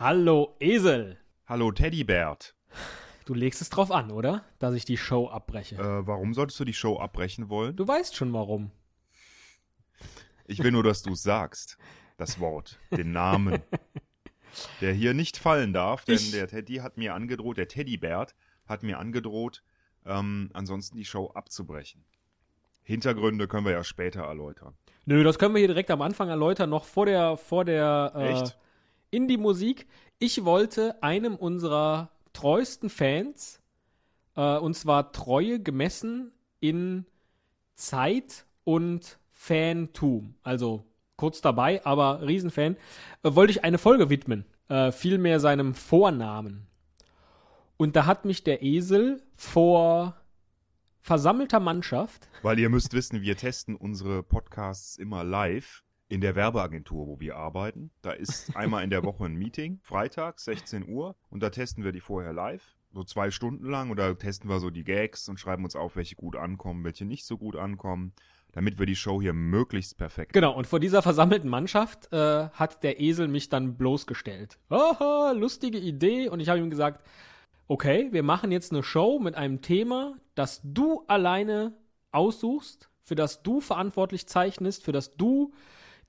Hallo Esel. Hallo Teddybert. Du legst es drauf an, oder? Dass ich die Show abbreche. Äh, warum solltest du die Show abbrechen wollen? Du weißt schon warum. Ich will nur, dass du es sagst. Das Wort, den Namen. Der hier nicht fallen darf, denn Ich- der Teddy hat mir angedroht, der Teddybert hat mir angedroht, ähm, ansonsten die Show abzubrechen. Hintergründe können wir ja später erläutern. Nö, das können wir hier direkt am Anfang erläutern, noch vor der, vor der äh, Echt? Indie-Musik. Ich wollte einem unserer treuesten Fans, äh, und zwar Treue gemessen in Zeit und Fantum, also kurz dabei, aber Riesenfan, äh, wollte ich eine Folge widmen, äh, vielmehr seinem Vornamen. Und da hat mich der Esel vor versammelter Mannschaft Weil ihr müsst wissen, wir testen unsere Podcasts immer live in der Werbeagentur, wo wir arbeiten. Da ist einmal in der Woche ein Meeting, Freitag, 16 Uhr, und da testen wir die vorher live. So zwei Stunden lang und da testen wir so die Gags und schreiben uns auf, welche gut ankommen, welche nicht so gut ankommen, damit wir die Show hier möglichst perfekt. Genau, und vor dieser versammelten Mannschaft äh, hat der Esel mich dann bloßgestellt. Aha, lustige Idee. Und ich habe ihm gesagt, okay, wir machen jetzt eine Show mit einem Thema, das du alleine aussuchst, für das du verantwortlich zeichnest, für das du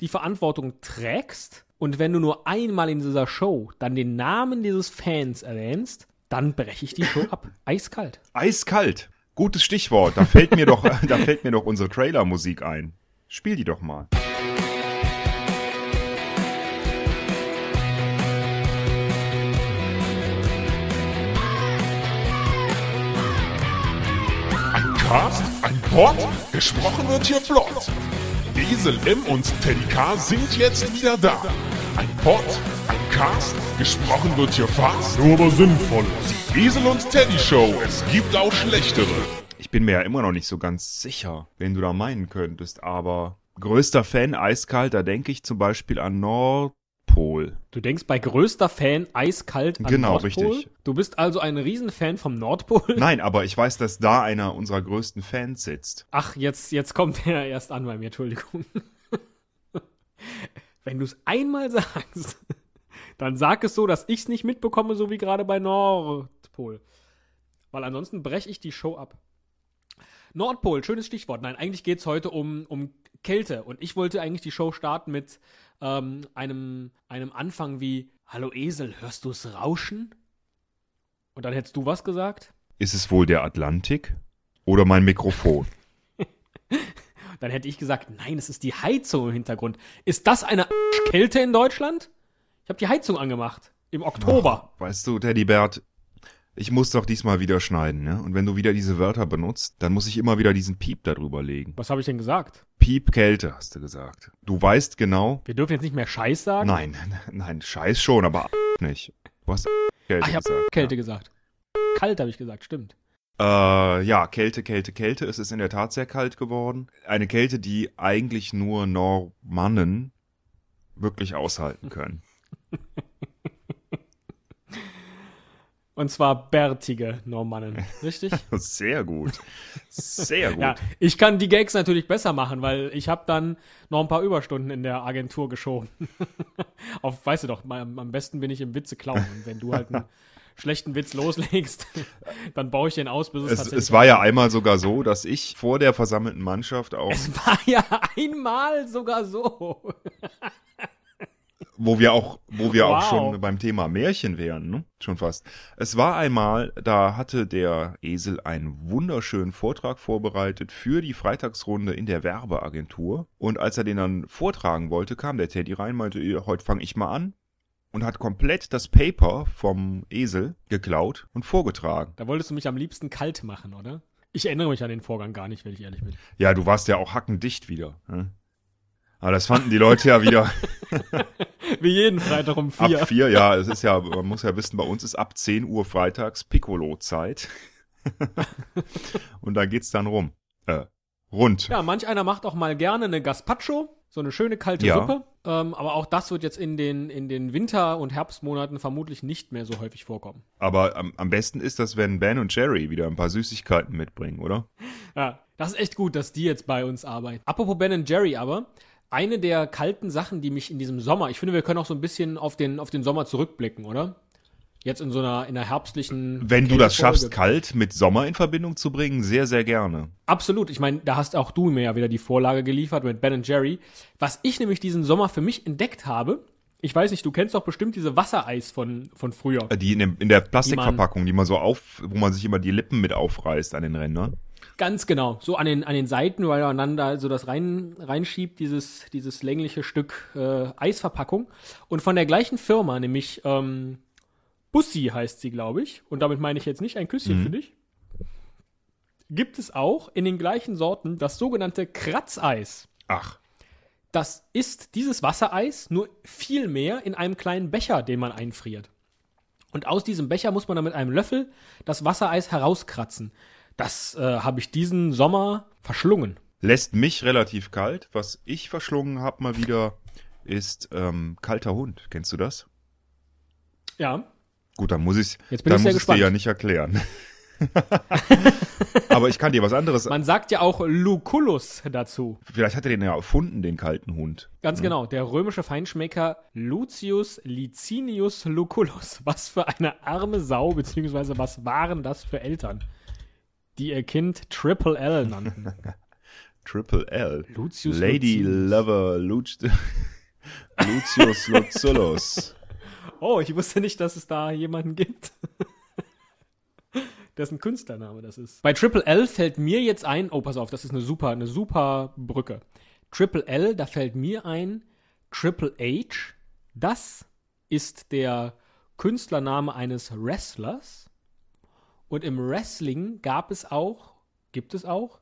die Verantwortung trägst. Und wenn du nur einmal in dieser Show dann den Namen dieses Fans erwähnst, dann breche ich die Show ab. Eiskalt. Eiskalt. Gutes Stichwort. Da fällt mir doch, da fällt mir doch unsere Trailer-Musik ein. Spiel die doch mal. Ein Cast, ein Pod, gesprochen wird hier flott. Esel M und Teddy K sind jetzt wieder da. Ein Pod, ein Cast, gesprochen wird hier fast, nur aber sinnvoll. Esel und Teddy Show, es gibt auch schlechtere. Ich bin mir ja immer noch nicht so ganz sicher, wen du da meinen könntest, aber größter Fan eiskalt, da denke ich zum Beispiel an Nordpol. Du denkst bei größter Fan eiskalt an Genau, Nordpol? richtig. Du bist also ein Riesenfan vom Nordpol? Nein, aber ich weiß, dass da einer unserer größten Fans sitzt. Ach, jetzt, jetzt kommt er erst an bei mir, Entschuldigung. Wenn du es einmal sagst, dann sag es so, dass ich es nicht mitbekomme, so wie gerade bei Nordpol. Weil ansonsten breche ich die Show ab. Nordpol, schönes Stichwort. Nein, eigentlich geht es heute um, um Kälte. Und ich wollte eigentlich die Show starten mit ähm, einem, einem Anfang wie: Hallo Esel, hörst du es rauschen? Und dann hättest du was gesagt? Ist es wohl der Atlantik oder mein Mikrofon? Dann hätte ich gesagt, nein, es ist die Heizung im Hintergrund. Ist das eine Kälte in Deutschland? Ich habe die Heizung angemacht. Im Oktober. Weißt du, Teddybert, ich muss doch diesmal wieder schneiden, ne? Und wenn du wieder diese Wörter benutzt, dann muss ich immer wieder diesen Piep darüber legen. Was habe ich denn gesagt? Piep Kälte, hast du gesagt. Du weißt genau. Wir dürfen jetzt nicht mehr Scheiß sagen. Nein, nein, Scheiß schon, aber nicht. Du hast Kälte Ach, ich gesagt. Kälte gesagt. Kalt habe ich gesagt, stimmt. Äh, ja, Kälte, Kälte, Kälte. Es ist in der Tat sehr kalt geworden. Eine Kälte, die eigentlich nur Normannen wirklich aushalten können. Und zwar bärtige Normannen, richtig? Sehr gut. Sehr gut. ja, ich kann die Gags natürlich besser machen, weil ich habe dann noch ein paar Überstunden in der Agentur geschoben. Auf, weißt du doch, am besten bin ich im Witze klauen. Und wenn du halt einen schlechten Witz loslegst, dann baue ich den aus, bis es, Es, tatsächlich es war ja einmal sogar so, dass ich vor der versammelten Mannschaft auch, Es war ja einmal sogar so. wo wir auch, wo wir auch Wow. schon beim Thema Märchen wären, ne? Schon fast. Es war einmal, da hatte der Esel einen wunderschönen Vortrag vorbereitet für die Freitagsrunde in der Werbeagentur. Und als er den dann vortragen wollte, kam der Teddy rein, meinte, "Ja, heute fange ich mal an. Und hat komplett das Paper vom Esel geklaut und vorgetragen. Da wolltest du mich am liebsten kalt machen, oder? Ich erinnere mich an den Vorgang gar nicht, wenn ich ehrlich bin. Ja, du warst ja auch hackendicht wieder. Ne? Aber das fanden die Leute ja wieder Wie jeden Freitag um ab vier. vier. Ja, es ist ja, man muss ja wissen, bei uns ist ab 10 Uhr freitags Piccolo-Zeit. Und da geht's dann rum. Äh, rund. Ja, manch einer macht auch mal gerne eine Gazpacho, so eine schöne kalte Ja. Suppe. Ähm, aber auch das wird jetzt in den, in den Winter- und Herbstmonaten vermutlich nicht mehr so häufig vorkommen. Aber am, am besten ist das, wenn Ben und Jerry wieder ein paar Süßigkeiten mitbringen, oder? Ja, das ist echt gut, dass die jetzt bei uns arbeiten. Apropos Ben und Jerry aber, eine der kalten Sachen, die mich in diesem Sommer, ich finde, wir können auch so ein bisschen auf den, auf den Sommer zurückblicken, oder? Jetzt in so einer, in einer herbstlichen. Wenn du das schaffst, kalt mit Sommer in Verbindung zu bringen, sehr, sehr gerne. Absolut. Ich meine, da hast auch du mir ja wieder die Vorlage geliefert mit Ben Jerry. Was ich nämlich diesen Sommer für mich entdeckt habe, ich weiß nicht, du kennst doch bestimmt diese Wassereis von, von früher. Die in, dem, in der Plastikverpackung, die man so auf, wo man sich immer die Lippen mit aufreißt an den Rändern. Ganz genau. So an den, an den Seiten, weil man dann da so das rein, reinschiebt, dieses, dieses längliche Stück äh, Eisverpackung. Und von der gleichen Firma, nämlich ähm, Bussi heißt sie, glaube ich. Und damit meine ich jetzt nicht ein Küsschen für dich. Gibt es auch in den gleichen Sorten das sogenannte Kratzeis. Ach, Das ist dieses Wassereis, nur viel mehr in einem kleinen Becher, den man einfriert. Und aus diesem Becher muss man dann mit einem Löffel das Wassereis herauskratzen. Das äh, habe ich diesen Sommer verschlungen. lässt mich relativ kalt. Was ich verschlungen habe mal wieder, ist ähm, kalter Hund. Kennst du das? Ja, Gut, dann muss ich ich dir ja nicht erklären. Aber ich kann dir was anderes. man sagt ja auch Lucullus dazu. Vielleicht hat er den ja erfunden, den kalten Hund. Ganz genau, der römische Feinschmecker Lucius Licinius Lucullus. Was für eine arme Sau, beziehungsweise was waren das für Eltern, die ihr Kind Triple L nannten? Triple L. Lucius Lady Lucius. Lover Luc Lucius Lucullus. Oh, ich wusste nicht, dass es da jemanden gibt. Dessen Künstlername das ist. Bei Triple L fällt mir jetzt ein, oh, pass auf, das ist eine super, eine super Brücke. Triple L, da fällt mir ein, Triple H, das ist der Künstlername eines Wrestlers. Und im Wrestling gab es auch, gibt es auch,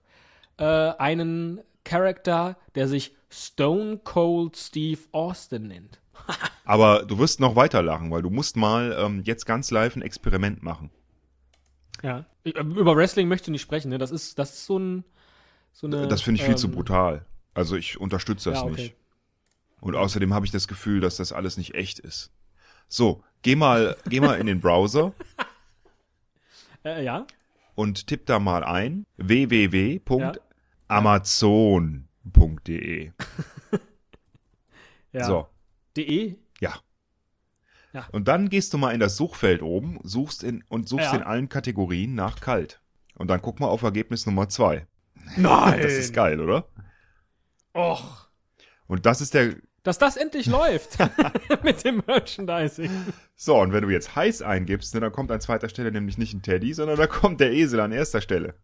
äh, einen Charakter, der sich Stone Cold Steve Austin nennt. Aber du wirst noch weiter lachen, weil du musst mal ähm, jetzt ganz live ein Experiment machen. Ja. Ich- Über Wrestling möchtest du nicht sprechen, ne? Das ist, das ist so ein. So eine, Das finde ich viel zu ähm, brutal. Also ich unterstütze das Ja, okay. nicht. Und außerdem habe ich das Gefühl, dass das alles nicht echt ist. So, geh mal, geh mal in den Browser Äh, ja. und tipp da mal ein www.amazon.de. ja. So, DE. ja. Ja. Und dann gehst du mal in das Suchfeld oben, suchst in und suchst Ja. in allen Kategorien nach kalt. Und dann guck mal auf Ergebnis Nummer zwei. Nein! Das ist geil, oder? Och. Und das ist der. Dass das endlich läuft mit dem Merchandising. So, und wenn du jetzt heiß eingibst, ne, dann kommt an zweiter Stelle nämlich nicht ein Teddy, sondern da kommt der Esel an erster Stelle.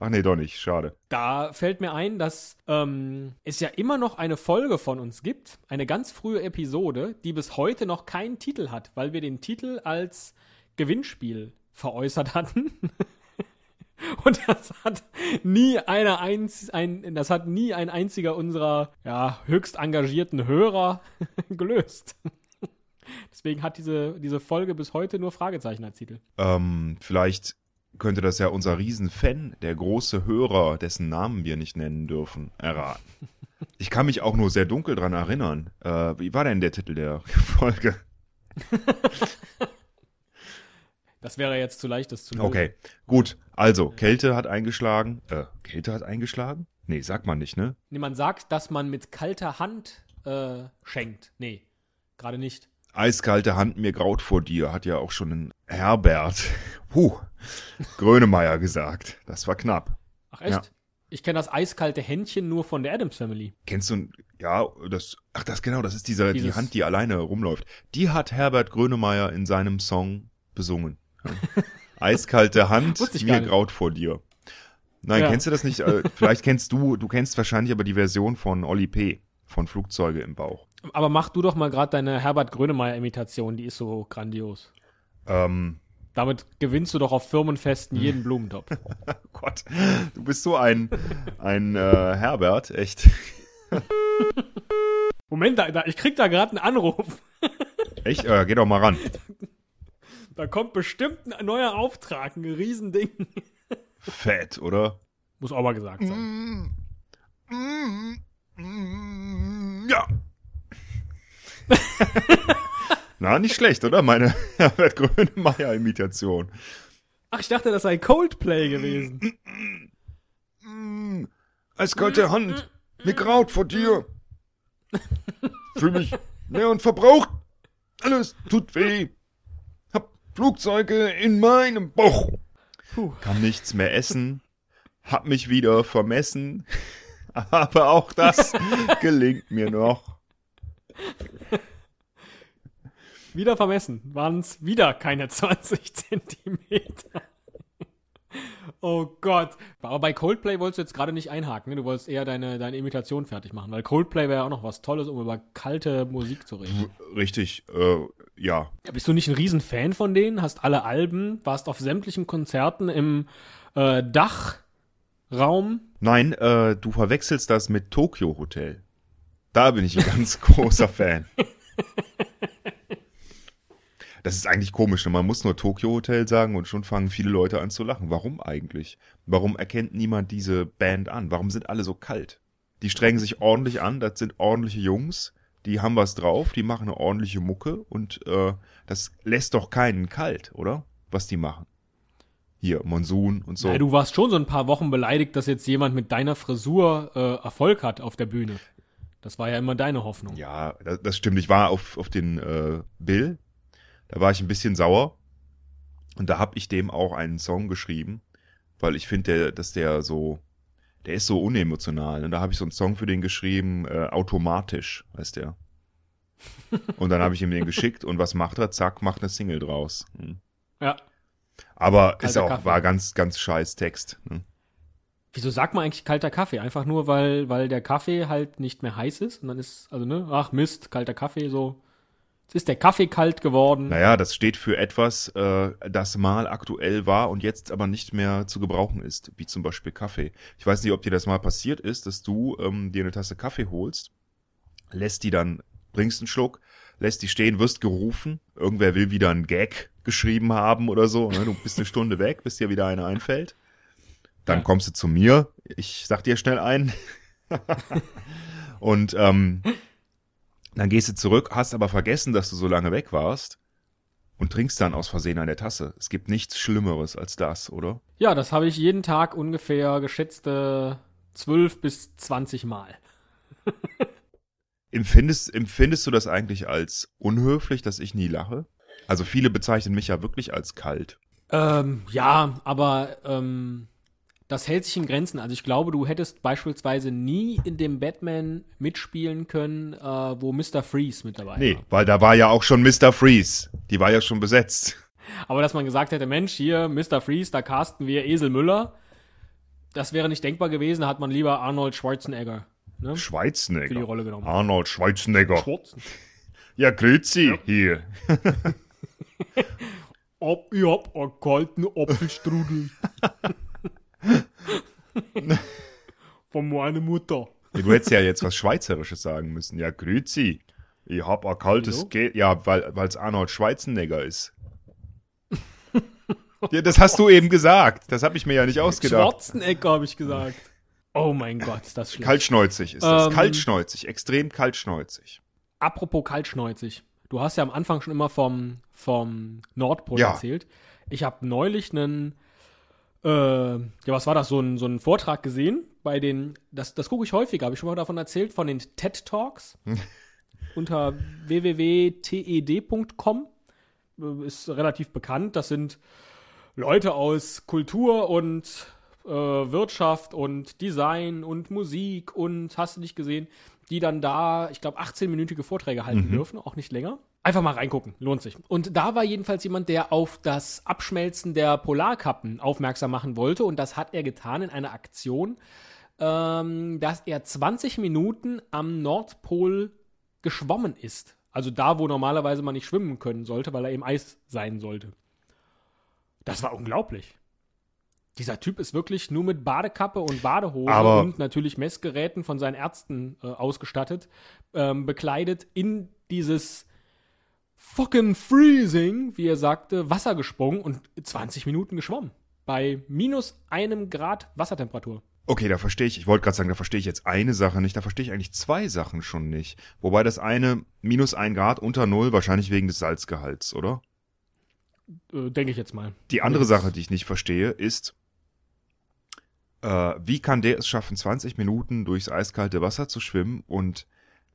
Ach nee, doch nicht. Schade. Da fällt mir ein, dass ähm, es ja immer noch eine Folge von uns gibt, eine ganz frühe Episode, die bis heute noch keinen Titel hat, weil wir den Titel als Gewinnspiel veräußert hatten. Und das hat nie einer einz ein, das hat nie ein einziger unserer ja, höchst engagierten Hörer gelöst. Deswegen hat diese, diese Folge bis heute nur Fragezeichen als Titel. Ähm, vielleicht könnte das ja unser Riesenfan, der große Hörer, dessen Namen wir nicht nennen dürfen, erraten. Ich kann mich auch nur sehr dunkel dran erinnern. Äh, wie war denn der Titel der Folge? Das wäre jetzt zu leicht, das zu lösen. Okay, gut. Also, Kälte hat eingeschlagen. Äh, Kälte hat eingeschlagen? Nee, sagt man nicht, ne? Nee, man sagt, dass man mit kalter Hand äh, schenkt. Nee, gerade nicht. Eiskalte Hand mir graut vor dir, hat ja auch schon ein Herbert, huh, Grönemeyer gesagt. Das war knapp. Ach echt? Ja. Ich kenne das eiskalte Händchen nur von der Adams Family. Kennst du, ja, das, ach, das genau, das ist dieser, die Hand, die alleine rumläuft. Die hat Herbert Grönemeyer in seinem Song besungen. Ja. Eiskalte Hand, mir graut vor dir. Nein, Ja. kennst du das nicht? Äh, Vielleicht kennst du, du kennst wahrscheinlich aber die Version von Oli P. von Flugzeuge im Bauch. Aber mach du doch mal gerade deine Herbert Grönemeyer-Imitation, die ist so grandios. Ähm, Damit gewinnst du doch auf Firmenfesten jeden Blumentopf. oh Gott, du bist so ein, ein äh, Herbert, echt. Moment, da, da, ich krieg da gerade einen Anruf. Echt? Äh, geh doch mal ran. Da kommt bestimmt ein neuer Auftrag, ein Riesending. Fett, oder? Muss auch mal gesagt sein. Ja. Na, nicht schlecht, oder? Meine Herbert Grönemeyer-Imitation. Ach, ich dachte, das sei Coldplay gewesen. Eiskalte Hand, Mir graut vor dir. Fühl mich leer und verbraucht. Alles tut weh. Flugzeuge in meinem Bauch. Puh. Kann nichts mehr essen. Hab mich wieder vermessen. Aber auch das gelingt mir noch. Wieder vermessen. Waren es wieder keine 20 Zentimeter. Oh Gott. Aber bei Coldplay wolltest du jetzt gerade nicht einhaken, ne? Du wolltest eher deine, deine Imitation fertig machen, weil Coldplay wäre ja auch noch was Tolles, um über kalte Musik zu reden. Richtig, äh, ja. Ja, bist du nicht ein Riesenfan von denen? Hast alle Alben, warst auf sämtlichen Konzerten im äh, Dachraum? Nein, äh, du verwechselst das mit Tokyo Hotel. Da bin ich ein ganz großer Fan. Das ist eigentlich komisch, ne? man muss nur Tokyo Hotel sagen und schon fangen viele Leute an zu lachen. Warum eigentlich? Warum erkennt niemand diese Band an? Warum sind alle so kalt? Die strengen sich ordentlich an, das sind ordentliche Jungs, die haben was drauf, die machen eine ordentliche Mucke und äh, das lässt doch keinen kalt, oder? Was die machen. Hier, Monsun und so. Ja, du warst schon so ein paar Wochen beleidigt, dass jetzt jemand mit deiner Frisur äh, Erfolg hat auf der Bühne. Das war ja immer deine Hoffnung. Ja, das, das stimmt. Ich war auf, auf den äh, Bill, da war ich ein bisschen sauer. Und da habe ich dem auch einen Song geschrieben, weil ich finde, dass der so, der ist so unemotional. Und da habe ich so einen Song für den geschrieben, äh, automatisch, heißt der. Und dann habe ich ihm den geschickt und was macht er? Zack, macht eine Single draus. Hm. Ja. Aber ist Kalter auch, Kaffee. war ganz, ganz scheiß Text. Ne? Wieso sagt man eigentlich kalter Kaffee? Einfach nur, weil, weil der Kaffee halt nicht mehr heiß ist und dann ist, also ne, ach Mist, kalter Kaffee, so. Ist der Kaffee kalt geworden. Naja, das steht für etwas, äh, das mal aktuell war und jetzt aber nicht mehr zu gebrauchen ist, wie zum Beispiel Kaffee. Ich weiß nicht, ob dir das mal passiert ist, dass du ähm, dir eine Tasse Kaffee holst, lässt die dann, bringst einen Schluck, lässt die stehen, wirst gerufen, irgendwer will wieder einen Gag geschrieben haben oder so, ne? du bist eine Stunde weg, bis dir wieder einer einfällt. Dann Ja. kommst du zu mir, ich sag dir schnell ein. und ähm, dann gehst du zurück, hast aber vergessen, dass du so lange weg warst und trinkst dann aus Versehen an der Tasse. Es gibt nichts Schlimmeres als das, oder? Ja, das habe ich jeden Tag ungefähr geschätzte 12 bis 20 Mal. Empfindest, empfindest du das eigentlich als unhöflich, dass ich nie lache? Also viele bezeichnen mich ja wirklich als kalt. Ähm, ja, aber ähm, das hält sich in Grenzen. Also ich glaube, du hättest beispielsweise nie in dem Batman mitspielen können, äh, wo Mr. Freeze mit dabei Nee, war. weil da war ja auch schon Mr. Freeze. Die war ja schon besetzt. Aber dass man gesagt hätte, Mensch, hier, Mr. Freeze, da casten wir Esel Müller, das wäre nicht denkbar gewesen, da hat man lieber Arnold Schwarzenegger ne, für die. Rolle genommen. Arnold Schwarzenegger. Schwarzen. Ja, grüezi hier. Ob, ich hab einen kalten Apfelstrudel. Von meiner Mutter. Du hättest ja jetzt was Schweizerisches sagen müssen. Ja, grüezi. Ich hab ein kaltes Wieso? Ge Ja, weil es Arnold Schwarzenegger ist. ja, das hast du eben gesagt. Das habe ich mir ja nicht ausgedacht. Schwarzenegger, habe ich gesagt. Oh mein Gott, ist das schlecht. Kaltschnäuzig ist das. Ähm. Kaltschnäuzig, extrem kaltschnäuzig. Apropos kaltschnäuzig. Du hast ja am Anfang schon immer vom, vom Nordpol Ja. erzählt. Ich habe neulich einen, äh, ja, was war das, so ein, so einen Vortrag gesehen bei den, das, das gucke ich häufiger, habe ich schon mal davon erzählt, von den TED Talks unter www.ted.com. Äh, Ist relativ bekannt. Das sind Leute aus Kultur und äh, Wirtschaft und Design und Musik und hast du nicht gesehen, die dann da, ich glaube, 18-minütige Vorträge halten dürfen, auch nicht länger. Einfach mal reingucken, lohnt sich. Und da war jedenfalls jemand, der auf das Abschmelzen der Polarkappen aufmerksam machen wollte und das hat er getan in einer Aktion, ähm, dass er 20 Minuten am Nordpol geschwommen ist. Also da, wo normalerweise man nicht schwimmen können sollte, weil er im Eis sein sollte. Das war unglaublich. Dieser Typ ist wirklich nur mit Badekappe und Badehose Aber- und natürlich Messgeräten von seinen Ärzten äh, ausgestattet, ähm, bekleidet in dieses fucking freezing, wie er sagte, Wasser gesprungen und 20 Minuten geschwommen. Bei minus einem Grad Wassertemperatur. Okay, da verstehe ich, ich wollte gerade sagen, da verstehe ich jetzt eine Sache nicht, da verstehe ich eigentlich zwei Sachen schon nicht. Wobei das eine minus ein Grad unter Null, wahrscheinlich wegen des Salzgehalts, oder? Äh, Denke ich jetzt mal. Die andere Sache, die ich nicht verstehe, ist, Äh, wie kann der es schaffen, 20 Minuten durchs eiskalte Wasser zu schwimmen und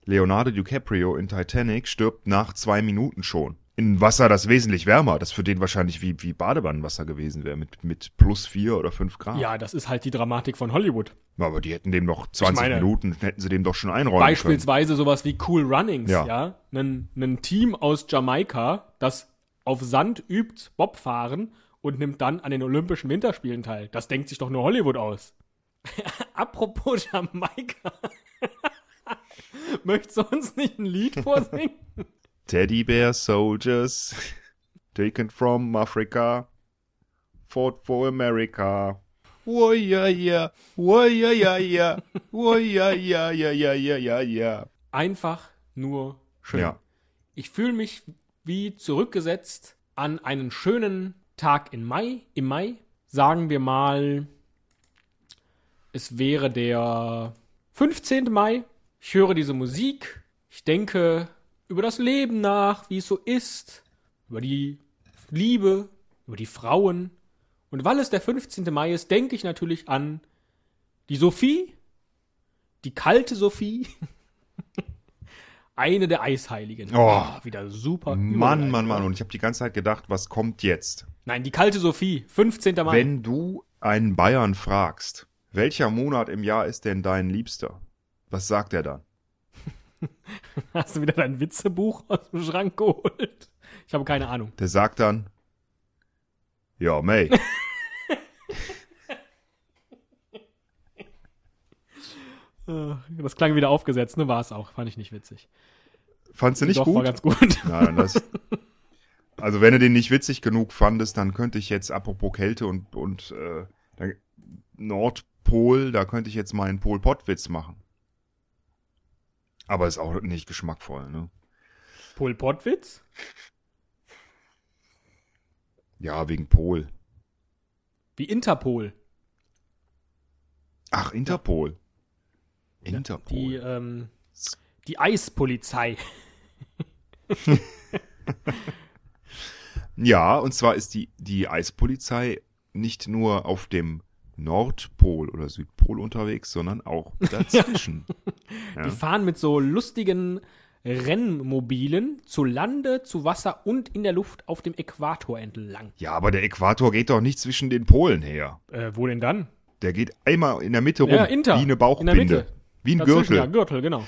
Leonardo DiCaprio in Titanic stirbt nach zwei Minuten schon? In Wasser, das wesentlich wärmer, das für den wahrscheinlich wie, wie Badewannenwasser gewesen wäre, mit, mit plus vier oder fünf Grad. Ja, das ist halt die Dramatik von Hollywood. Aber die hätten dem noch 20 meine- Minuten, hätten sie dem doch schon einräumen Beispielsweise sowas wie Cool Runnings, ja. Ja. Ein, ein Team aus Jamaika, das auf Sand übt Bobfahren und nimmt dann an den Olympischen Winterspielen teil. Das denkt sich doch nur Hollywood aus. Apropos Jamaika. Möchtest du uns nicht ein Lied vorsingen? Teddy Bear Soldiers, taken from Africa, fought for America. Oh ja, ja, oh ja, ja, ja, oh ja, ja, ja, ja, ja, ja, ja. Einfach nur schön. Ja. Ich fühle mich wie zurückgesetzt an einen schönen Tag in Mai, im Mai. Sagen wir mal, es wäre der 15. Mai. Ich höre diese Musik. Ich denke über das Leben nach, wie es so ist. Über die Liebe, über die Frauen. Und weil es der 15. Mai ist, denke ich natürlich an die Sophie, die kalte Sophie. Eine der Eisheiligen. Oh. Ah, wieder super. Mann. Mann, Mann. Und ich habe die ganze Zeit gedacht, was kommt jetzt? Nein, die kalte Sophie, 15. Mai. Wenn du einen Bayern fragst, welcher Monat im Jahr ist denn dein Liebster? Was sagt er dann? Hast du wieder dein Witzebuch aus dem Schrank geholt? Ich habe keine Ahnung. Der sagt dann, ja, May. Das klang wieder aufgesetzt, ne? War es auch. Fand ich nicht witzig. Fandst du nicht Doch, gut? war ganz gut. Nein, das, also wenn du den nicht witzig genug fandest, dann könnte ich jetzt, apropos Kälte und, und äh, Nordpol, da könnte ich jetzt mal einen Pol-Pot-Witz machen. Aber ist auch nicht geschmackvoll, ne? Pol Potwitz? Ja, wegen Pol. Wie Interpol. Ach, Interpol. Interpol. Die, ähm, die Eispolizei. Ja, und zwar ist die, die Eispolizei nicht nur auf dem Nordpol oder Südpol unterwegs, sondern auch dazwischen. Die ja. fahren mit so lustigen Rennmobilen zu Lande, zu Wasser und in der Luft auf dem Äquator entlang. ja, aber der Äquator geht doch nicht zwischen den Polen her. Äh, wo denn dann? Der geht einmal in der Mitte rum, Ja, Inter. wie eine In Bauchbinde. der Mitte. Wie ein Dazwischen, Gürtel. Ja, Gürtel, genau.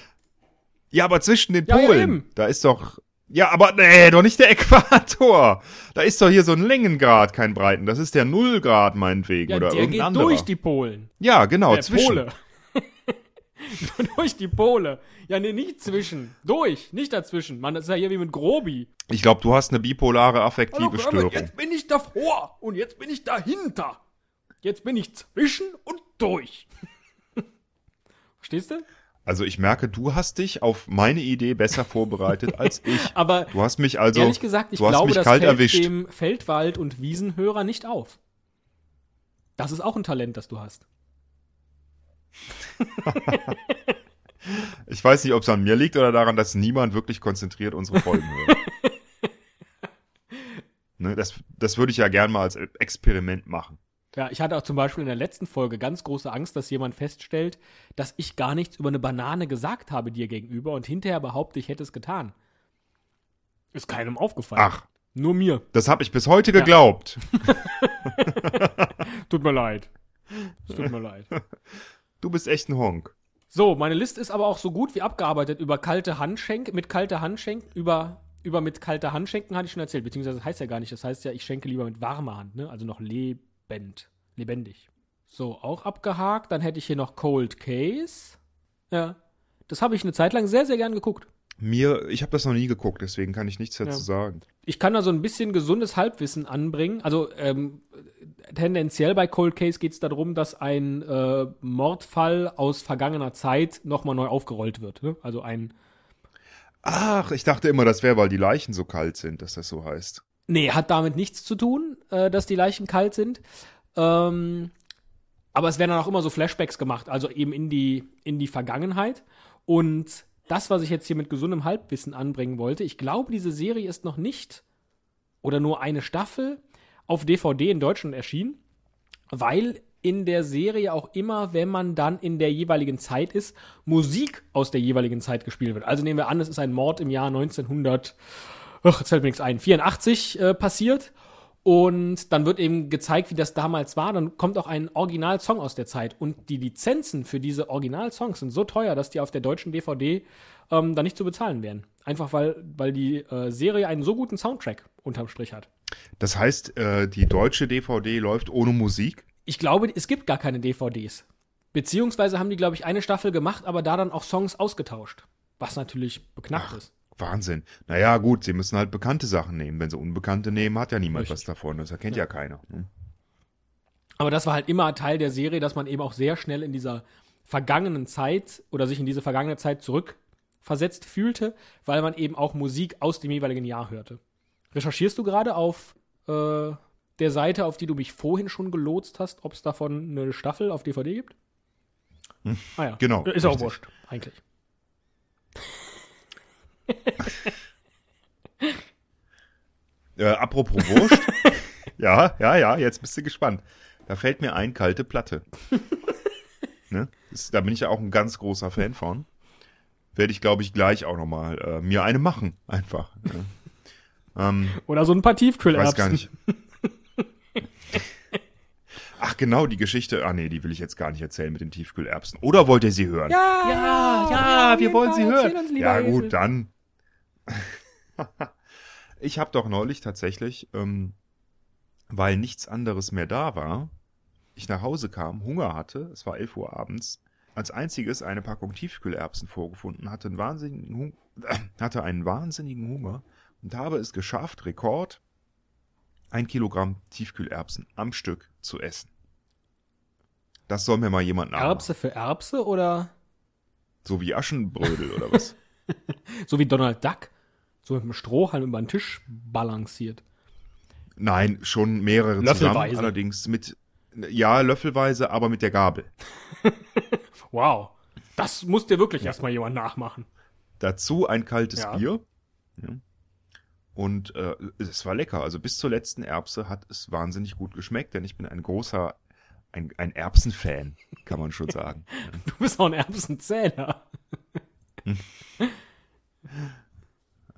Ja, aber zwischen den Ja, ja, Polen, eben. da ist doch. Ja, aber nee, doch nicht der Äquator. Da ist doch hier so ein Längengrad, kein Breiten. Das ist der Nullgrad meinetwegen Ja, oder der irgendein geht anderer. durch die Polen. ja, genau, Äh, zwischen. Pole. durch die Pole. Ja, nee, nicht zwischen. Durch, nicht dazwischen. Man, das ist ja hier wie mit Grobi. Ich glaube, du hast eine bipolare affektive Hallo, Störung. jetzt bin ich davor und jetzt bin ich dahinter. Jetzt bin ich zwischen und durch. Verstehst du? Also ich merke, du hast dich auf meine Idee besser vorbereitet als ich. Aber Du hast mich also, ehrlich gesagt, ich du hast glaube, mich das kalt fällt erwischt. dem Feldwald- und Wiesenhörer nicht auf. Das ist auch ein Talent, das du hast. Ich weiß nicht, ob es an mir liegt oder daran, dass niemand wirklich konzentriert unsere Folgen hört. ne, das, das würde ich ja gern mal als Experiment machen. Ja, ich hatte auch zum Beispiel in der letzten Folge ganz große Angst, dass jemand feststellt, dass ich gar nichts über eine Banane gesagt habe dir gegenüber und hinterher behaupte, ich hätte es getan. Ist keinem aufgefallen. Ach, Nur mir. das habe ich bis heute geglaubt. Tut mir leid. Es tut mir leid. Du bist echt ein Honk. So, meine Liste ist aber auch so gut wie abgearbeitet über kalte Handschenken, mit kalter Handschenken, über, über mit kalter Handschenken hatte ich schon erzählt, beziehungsweise das heißt ja gar nicht, das heißt ja, ich schenke lieber mit warmer Hand, ne? Also noch lebend, lebendig. So, auch abgehakt, dann hätte ich hier noch Cold Case. Ja. Das habe ich eine Zeit lang sehr, sehr gern geguckt. Mir, ich habe das noch nie geguckt, deswegen kann ich nichts dazu Ja. sagen. Ich kann da so ein bisschen gesundes Halbwissen anbringen. Also ähm, tendenziell bei Cold Case geht es darum, dass ein äh, Mordfall aus vergangener Zeit nochmal neu aufgerollt wird. Ne? Also ein Ach, ich dachte immer, das wäre, weil die Leichen so kalt sind, dass das so heißt. Nee, hat damit nichts zu tun, äh, dass die Leichen kalt sind. Ähm, aber es werden dann auch immer so Flashbacks gemacht, also eben in die, in die Vergangenheit. Und das, was ich jetzt hier mit gesundem Halbwissen anbringen wollte, ich glaube, diese Serie ist noch nicht oder nur eine Staffel auf DVD in Deutschland erschienen, weil in der Serie auch immer, wenn man dann in der jeweiligen Zeit ist, Musik aus der jeweiligen Zeit gespielt wird. Also nehmen wir an, es ist ein Mord im Jahr 1900, ach, jetzt fällt mir nichts ein, 84 äh, passiert. Und dann wird eben gezeigt, wie das damals war. Dann kommt auch ein Originalsong aus der Zeit. Und die Lizenzen für diese Originalsongs sind so teuer, dass die auf der deutschen DVD ähm, dann nicht zu bezahlen wären. Einfach weil, weil die äh, Serie einen so guten Soundtrack unterm Strich hat. Das heißt, äh, die deutsche DVD läuft ohne Musik? Ich glaube, es gibt gar keine DVDs. Beziehungsweise haben die, glaube ich, eine Staffel gemacht, aber da dann auch Songs ausgetauscht. Was natürlich beknackt Ach. ist. Wahnsinn. Naja, gut, sie müssen halt bekannte Sachen nehmen. Wenn sie unbekannte nehmen, hat ja niemand Richtig. was davon. Das erkennt ja, keiner. ne? Aber das war halt immer Teil der Serie, dass man eben auch sehr schnell in dieser vergangenen Zeit oder sich in diese vergangene Zeit zurückversetzt fühlte, weil man eben auch Musik aus dem jeweiligen Jahr hörte. Recherchierst du gerade auf äh, der Seite, auf die du mich vorhin schon gelotst hast, ob es davon eine Staffel auf DVD gibt? Ah ja. genau, Ist auch richtig. wurscht, eigentlich. Äh, apropos Wurst. ja, ja, ja, jetzt bist du gespannt. Da fällt mir ein, kalte Platte. ne? das, da bin ich ja auch ein ganz großer Fan von. Werde ich, glaube ich, gleich auch nochmal äh, mir eine machen. Einfach. Ne? ähm, Oder so ein paar ich weiß Tiefkühlerbsen. gar nicht. Ach genau, die Geschichte. Ah nee, die will ich jetzt gar nicht erzählen mit den Tiefkühlerbsen. Oder wollt ihr sie hören? Ja, ja, ja, wir wollen sie hören. Uns, lieber Ja Esel. gut, dann. ich habe doch neulich tatsächlich, ähm, weil nichts anderes mehr da war, ich nach Hause kam, Hunger hatte, es war 11 Uhr abends, als einziges eine Packung Tiefkühlerbsen vorgefunden, hatte einen wahnsinnigen, Hung hatte einen wahnsinnigen Hunger und habe es geschafft, Rekord, ein Kilogramm Tiefkühlerbsen am Stück zu essen. Das soll mir mal jemand nachmachen. Erbse für Erbse oder So wie Aschenbrödel oder was? so wie Donald Duck? So mit dem Strohhalm über den Tisch balanciert. Nein, schon mehrere Löffelweise. zusammen, allerdings mit, ja, löffelweise, aber mit der Gabel. Wow. Das muss dir wirklich erstmal jemand nachmachen. Dazu ein kaltes Ja. Bier. Ja. Und äh, es war lecker. Also bis zur letzten Erbse hat es wahnsinnig gut geschmeckt, denn ich bin ein großer, ein, ein Erbsenfan, kann man schon sagen. Du bist auch ein Erbsenzähler.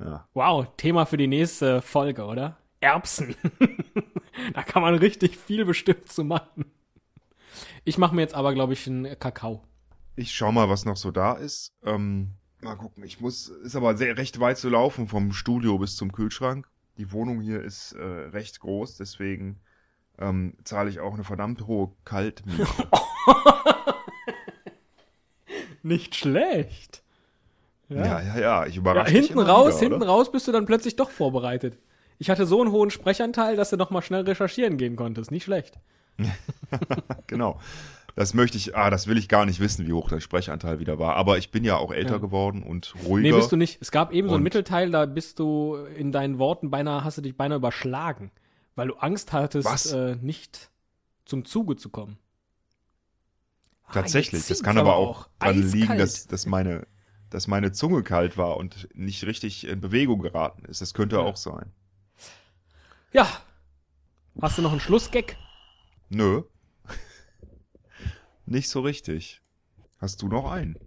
Ja. Wow, Thema für die nächste Folge, oder? Erbsen. da kann man richtig viel bestimmt zu machen. Ich mache mir jetzt aber, glaube ich, einen Kakao. Ich schau mal, was noch so da ist. Ähm, mal gucken. Ich muss, ist aber sehr recht weit zu laufen vom Studio bis zum Kühlschrank. Die Wohnung hier ist äh, recht groß, deswegen ähm, zahle ich auch eine verdammt hohe Kaltmiete. Nicht schlecht. Ja, ja, ja, ich Ja, überrasche dich hinten raus, wieder, hinten raus bist du dann plötzlich doch vorbereitet. Ich hatte so einen hohen Sprechanteil, dass du noch mal schnell recherchieren gehen konntest. Nicht schlecht. Genau. Das möchte ich, ah, das will ich gar nicht wissen, wie hoch dein Sprechanteil wieder war. Aber ich bin ja auch älter Ja. geworden und Nee, ruhiger. bist du nicht. Es gab eben so einen Mittelteil, da bist du in deinen Worten beinahe, hast du dich beinahe überschlagen, weil du Angst hattest, äh, nicht zum Zuge zu kommen. Ah, Tatsächlich. jetzt Das kann aber auch daran Eiskalt. liegen, dass, dass, meine, dass meine Zunge kalt war und nicht richtig in Bewegung geraten ist. Das könnte Ja. auch sein. Ja. Hast du noch einen Schlussgag? Nö. nicht so richtig. Hast du noch einen?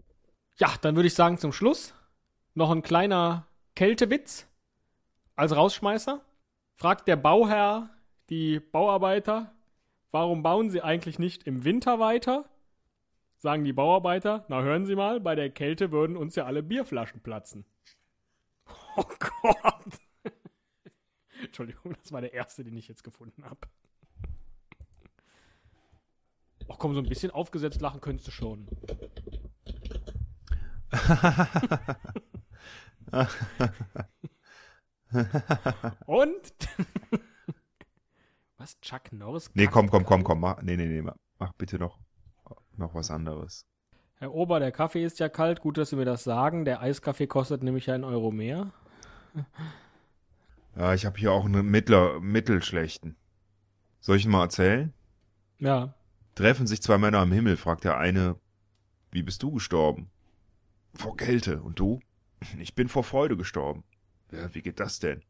Ja, dann würde ich sagen zum Schluss noch ein kleiner Kältewitz als Rausschmeißer. Fragt der Bauherr die Bauarbeiter, warum bauen sie eigentlich nicht im Winter weiter? Sagen die Bauarbeiter, na hören Sie mal, bei der Kälte würden uns ja alle Bierflaschen platzen. Oh Gott. Entschuldigung, das war der erste, den ich jetzt gefunden habe. Ach komm, so ein bisschen aufgesetzt lachen könntest du schon. Und? Was? Chuck Norris? Nee, komm, komm, komm, komm. Mach, nee, nee, nee. Mach bitte noch, noch was anderes. Herr Ober, der Kaffee ist ja kalt. Gut, dass Sie mir das sagen. Der Eiskaffee kostet nämlich einen Euro mehr. Ja, ich habe hier auch einen mittler, mittelschlechten. Soll ich ihn mal erzählen? Ja. Treffen sich zwei Männer am Himmel, fragt der eine, wie bist du gestorben? Vor Kälte. Und du? Ich bin vor Freude gestorben. Ja, wie geht das denn?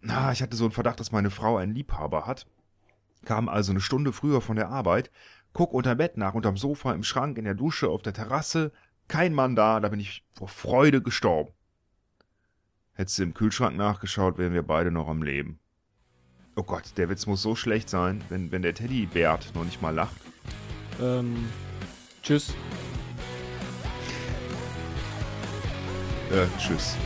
Na, ich hatte so einen Verdacht, dass meine Frau einen Liebhaber hat. Kam also eine Stunde früher von der Arbeit, Guck unter Bett nach, unterm Sofa, im Schrank, in der Dusche, auf der Terrasse. Kein Mann da, da bin ich vor Freude gestorben. Hättest du im Kühlschrank nachgeschaut, wären wir beide noch am Leben. Oh Gott, der Witz muss so schlecht sein, wenn, wenn der Teddybärt noch nicht mal lacht. Ähm, tschüss. Äh, tschüss.